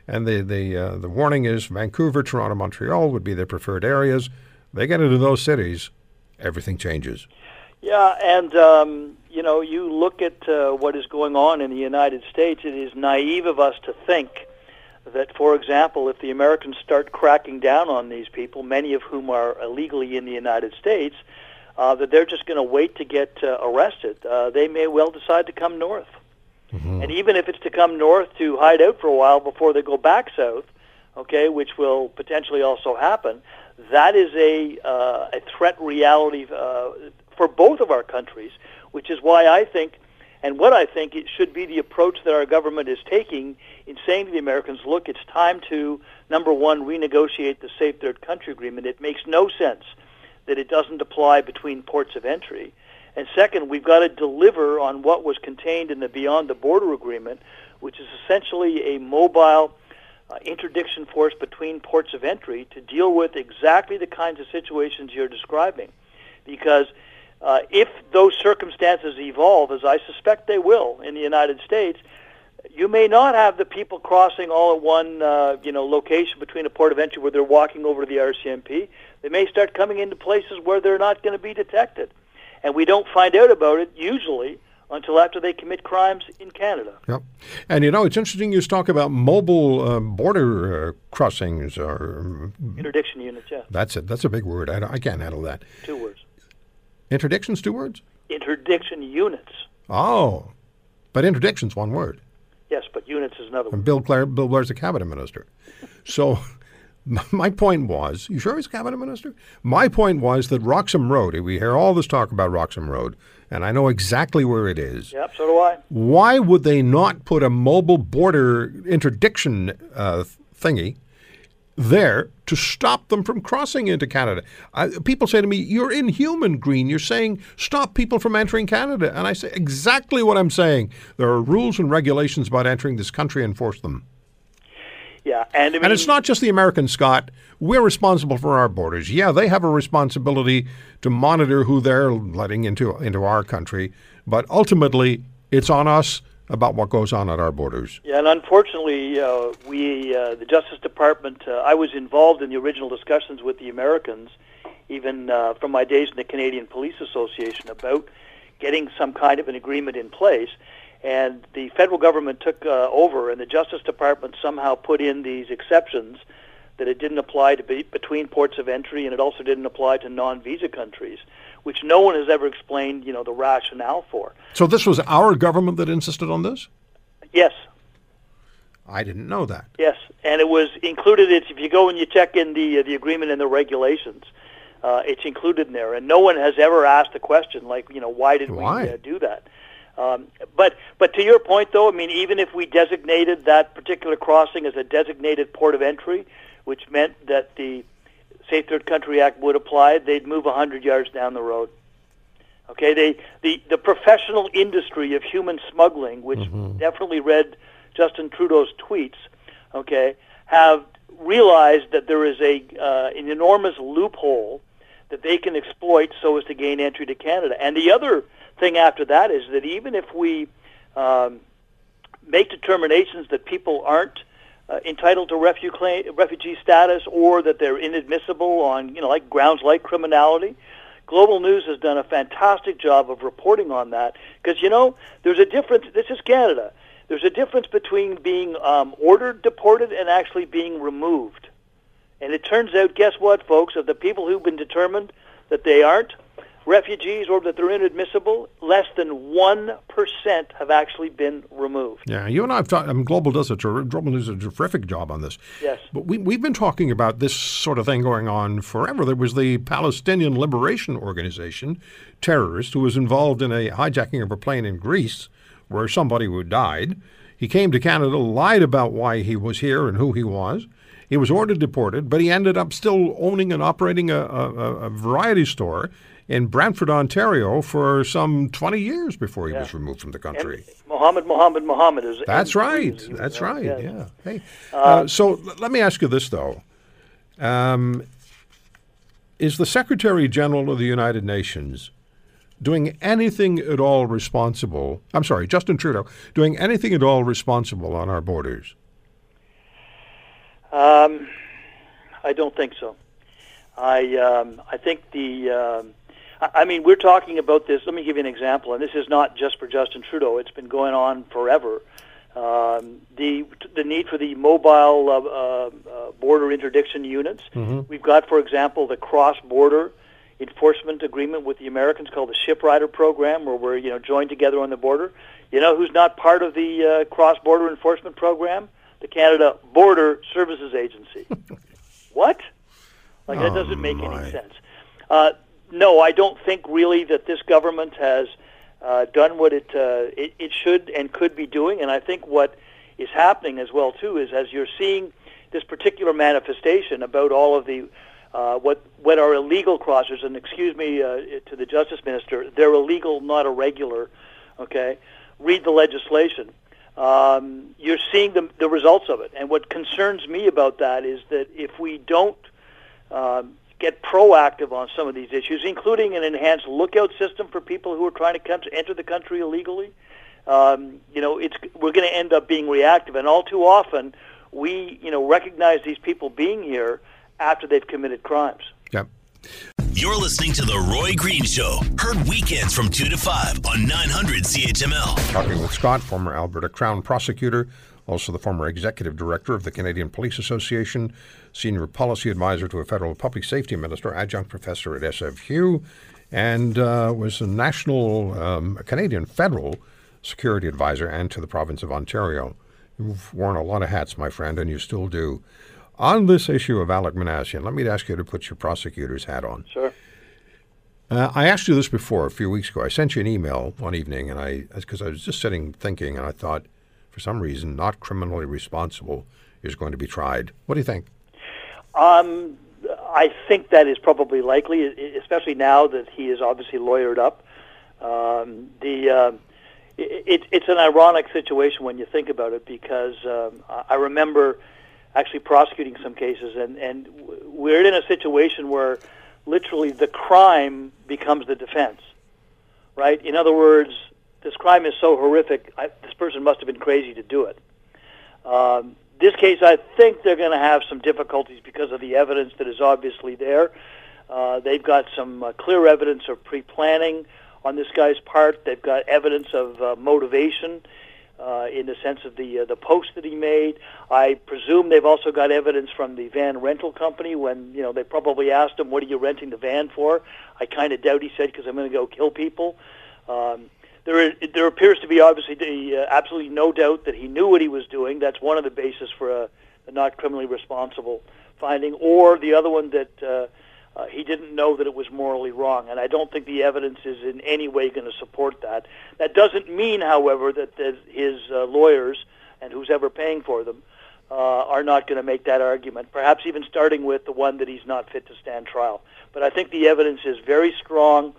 and the the uh, the warning is Vancouver, Toronto, Montreal would be their preferred areas. They get into those cities, everything changes. Yeah, and um, you know, you look at uh, what is going on in the United States. It is naive of us to think that, for example, if the Americans start cracking down on these people, many of whom are illegally in the United States, uh, that they're just going to wait to get uh, arrested. Uh, they may well decide to come north. Mm-hmm. And even if it's to come north to hide out for a while before they go back south, okay, which will potentially also happen, that is a, uh, a threat reality uh, for both of our countries, which is why I think and what I think it should be the approach that our government is taking in saying to the Americans, look, it's time to, number one, renegotiate the Safe Third Country Agreement. It makes no sense that it doesn't apply between ports of entry. And second, we've got to deliver on what was contained in the Beyond the Border Agreement, which is essentially a mobile uh, interdiction force between ports of entry to deal with exactly the kinds of situations you're describing. Because uh, if those circumstances evolve, as I suspect they will in the United States, you may not have the people crossing all at one, uh, you know, location between a port of entry where they're walking over to the RCMP. They may start coming into places where they're not going to be detected, and we don't find out about it usually until after they commit crimes in Canada. Yep. And you know, it's interesting you talk about mobile uh, border uh, crossings or interdiction units. Yeah, that's it. That's a big word. I, I can't handle that. Two words. Interdictions, two words. Interdiction units. Oh, but interdiction's one word. Yes, but units is another. And Bill Blair, Bill Blair's a cabinet minister. so my point was, you sure he's a cabinet minister? My point was that Roxham Road, we hear all this talk about Roxham Road, and I know exactly where it is. Yep, so do I. Why would they not put a mobile border interdiction uh, thingy there to stop them from crossing into Canada. Uh, people say to me, You're inhuman, Green. You're saying stop people from entering Canada. And I say exactly what I'm saying. There are rules and regulations about entering this country, enforce them. Yeah, and I mean, and it's not just the Americans, Scott. We're responsible for our borders. Yeah, they have a responsibility to monitor who they're letting into into our country, but ultimately, it's on us about what goes on at our borders. Yeah, and unfortunately, uh, we, uh, the Justice Department, uh, I was involved in the original discussions with the Americans, even uh, from my days in the Canadian Police Association, about getting some kind of an agreement in place. And the federal government took uh, over, and the Justice Department somehow put in these exceptions that it didn't apply to be between ports of entry, and it also didn't apply to non-visa countries which no one has ever explained, you know, the rationale for. So this was our government that insisted on this? Yes. I didn't know that. Yes. and it was included. It's if you go and you check in the uh, the agreement and the regulations, uh, it's included in there, and no one has ever asked the question like, you know, why did Why? we uh, do that? Um, but but to your point, though, I mean, even if we designated that particular crossing as a designated port of entry, which meant that the Safe Third Country Act would apply, they'd move 100 yards down the road. Okay, they the the professional industry of human smuggling, which definitely read Justin Trudeau's tweets, okay, have realized that there is a uh, an enormous loophole that they can exploit so as to gain entry to Canada. And the other thing after that is that even if we um, make determinations that people aren't uh, entitled to refugee, refugee status or that they're inadmissible on, you know, like grounds like criminality, Global News has done a fantastic job of reporting on that because, you know, there's a difference. This is Canada. There's a difference between being um, ordered deported and actually being removed. And it turns out, guess what, folks, of the people who've been determined that they aren't refugees or that they're inadmissible, less than 1% have actually been removed. Yeah, you and I have talked. I mean, Global does a ter- Global does a terrific job on this. Yes. but we we've been talking about this sort of thing going on forever. There was the Palestinian Liberation Organization terrorist who was involved in a hijacking of a plane in Greece, where somebody who died. He came to Canada, lied about why he was here and who he was. He was ordered deported, but he ended up still owning and operating a, a, a variety store in Brantford, Ontario, for some 20 years before he was removed from the country. Mohammed, Mohammed, Mohammed is. That's right. That's uh, right. yes. Yeah. Hey. Uh, so l- let me ask you this, though. Um, is the Secretary General of the United Nations doing anything at all responsible? I'm sorry, Justin Trudeau, doing anything at all responsible on our borders? Um, I don't think so. I um, I think the um, I, mean we're talking about this. Let me give you an example, and this is not just for Justin Trudeau. It's been going on forever. Um, the the need for the mobile uh, uh, uh, border interdiction units. We've got, for example, the cross border enforcement agreement with the Americans called the Shiprider program, where we're you know joined together on the border. You know who's not part of the uh, cross border enforcement program? The Canada Border Services Agency. what? Like that doesn't make my. any sense. Uh, no, I don't think really that this government has uh, done what it, uh, it it should and could be doing. And I think what is happening as well too is as you're seeing this particular manifestation about all of the uh, what what are illegal crossers. And excuse me uh, to the justice minister, they're illegal, not irregular. Okay, read the legislation. Um, you're seeing the the results of it. And what concerns me about that is that if we don't um, get proactive on some of these issues, including an enhanced lookout system for people who are trying to come enter the country illegally. Um, you know, it's we're going to end up being reactive, and all too often we, you know, recognize these people being here after they've committed crimes. Yep. You're listening to The Roy Green Show. Heard weekends from 2 to 5 on 900 CHML. Talking with Scott, former Alberta Crown prosecutor, also the former executive director of the Canadian Police Association, senior policy advisor to a federal public safety minister, adjunct professor at SFU, and uh, was a national um, Canadian federal security advisor and to the province of Ontario. You've worn a lot of hats, my friend, and you still do. On this issue of Alek Minassian, let me ask you to put your prosecutor's hat on. Sure. Uh, I asked you this before a few weeks ago. I sent you an email one evening, and I because I was just sitting thinking, and I thought, for some reason, not criminally responsible is going to be tried. What do you think? Um, I think that is probably likely, especially now that he is obviously lawyered up. Um, the uh, it, it's an ironic situation when you think about it because um, I I remember actually prosecuting some cases, and and we're in a situation where literally the crime becomes the defense, right? In other words, this crime is so horrific, I, this person must have been crazy to do it. Um, this case, I think they're going to have some difficulties because of the evidence that is obviously there. Uh, they've got some uh, clear evidence of pre-planning on this guy's part. They've got evidence of uh, motivation uh, in the sense of the uh, the post that he made. I presume they've also got evidence from the van rental company when you know they probably asked him, "What are you renting the van for?" I kind of doubt he said because I'm going to go kill people. Um, there, is, there appears to be obviously uh, absolutely no doubt that he knew what he was doing. That's one of the basis for a the not criminally responsible finding, or the other one that uh, uh, he didn't know that it was morally wrong. And I don't think the evidence is in any way going to support that. That doesn't mean, however, that that his uh, lawyers and who's ever paying for them uh, are not going to make that argument. Perhaps even starting with the one that he's not fit to stand trial. But I think the evidence is very strong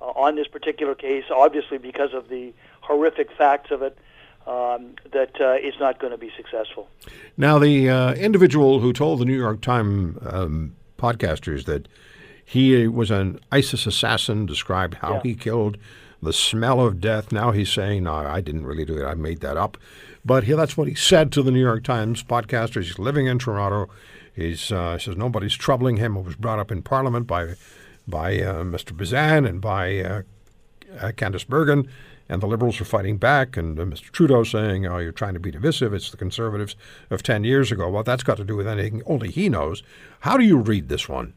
uh, on this particular case, obviously because of the horrific facts of it. Um, that uh, it's not going to be successful. Now, the uh, individual who told the New York Times um, podcasters that he was an ISIS assassin, described how Yeah. he killed, the smell of death. Now he's saying, no, I didn't really do it. I made that up. But he, that's what he said to the New York Times podcasters. He's living in Toronto. He's, uh, he says nobody's troubling him. It was brought up in Parliament by, by uh, Mr. Bezan and by uh, uh, Candice Bergen, and the Liberals are fighting back, and uh, Mr. Trudeau saying, "Oh, you're trying to be divisive. It's the Conservatives of ten years ago." Well, that's got to do with anything only he knows. How do you read this one?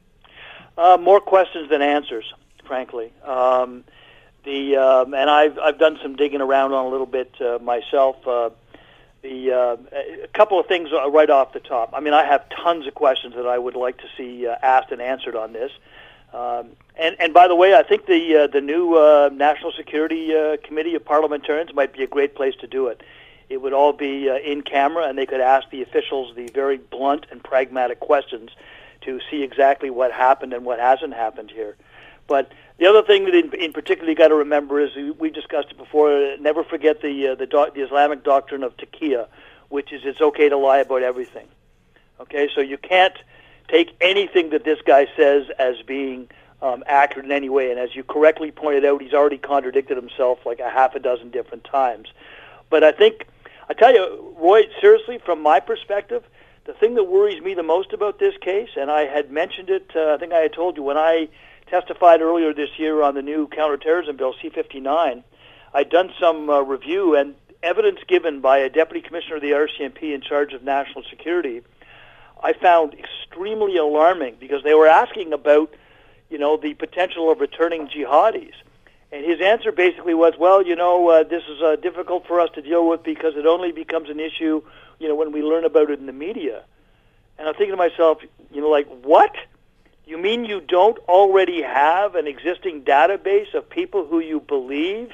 Uh, more questions than answers, frankly. Um, the um, and I've I've done some digging around on a little bit uh, myself. The a couple of things right off the top. I mean, I have tons of questions that I would like to see asked and answered on this. Um, and and by the way, I think the uh, the new uh, National Security uh, Committee of Parliamentarians might be a great place to do it. It would all be uh, in camera, and they could ask the officials the very blunt and pragmatic questions to see exactly what happened and what hasn't happened here. But the other thing that in, in particular you got to remember is we- we discussed it before. uh, Never forget the uh, the, the Islamic doctrine of taqiyya, which is it's okay to lie about everything. Okay, so you can't take anything that this guy says as being um, accurate in any way. And as you correctly pointed out, he's already contradicted himself like a half a dozen different times. But I think, I tell you, Roy, seriously, from my perspective, the thing that worries me the most about this case, and I had mentioned it, uh, I think I had told you when I testified earlier this year on the new counterterrorism bill, C-59, I'd done some uh, review and evidence given by a deputy commissioner of the RCMP in charge of national security I found extremely alarming because they were asking about, you know, the potential of returning jihadis. And his answer basically was, well, you know, uh, this is uh, difficult for us to deal with because it only becomes an issue, you know, when we learn about it in the media. And I'm thinking to myself, you know, like, what? You mean you don't already have an existing database of people who you believe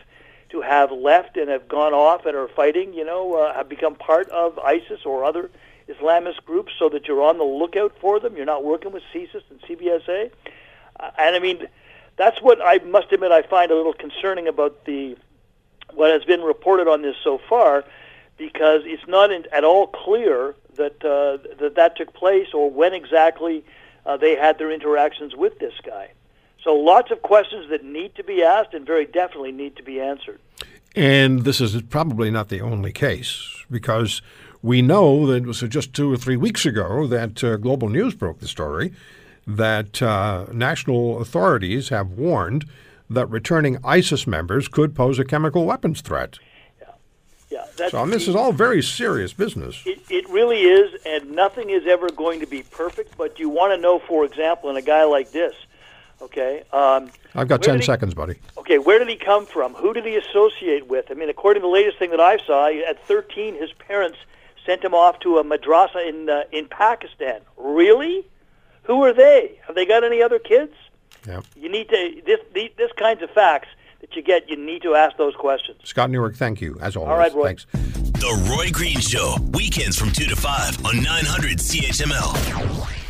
to have left and have gone off and are fighting, you know, uh, have become part of ISIS or other Islamist groups so that you're on the lookout for them? You're not working with CSIS and CBSA? Uh, and I mean, that's what I must admit I find a little concerning about the what has been reported on this so far, because it's not in, at all clear that uh, that that took place or when exactly uh, they had their interactions with this guy. So lots of questions that need to be asked and very definitely need to be answered. And this is probably not the only case because we know that it was just two or three weeks ago that uh, Global News broke the story that uh, national authorities have warned that returning ISIS members could pose a chemical weapons threat. Yeah, that's So I mean, this is all very serious business. It, it really is, and nothing is ever going to be perfect. But you want to know, for example, in a guy like this, okay? Um, I've got 10 he- seconds, buddy. Okay, where did he come from? Who did he associate with? I mean, according to the latest thing that I saw, at 13, his parents sent him off to a madrasa in uh, in Pakistan. Really? Who are they? Have they got any other kids? Yeah. You need to this the, this kinds of facts that you get. You need to ask those questions. Scott Newark, thank you, as always. All right, Roy. Thanks. The Roy Green Show, weekends from 2 to 5 on 900 CHML.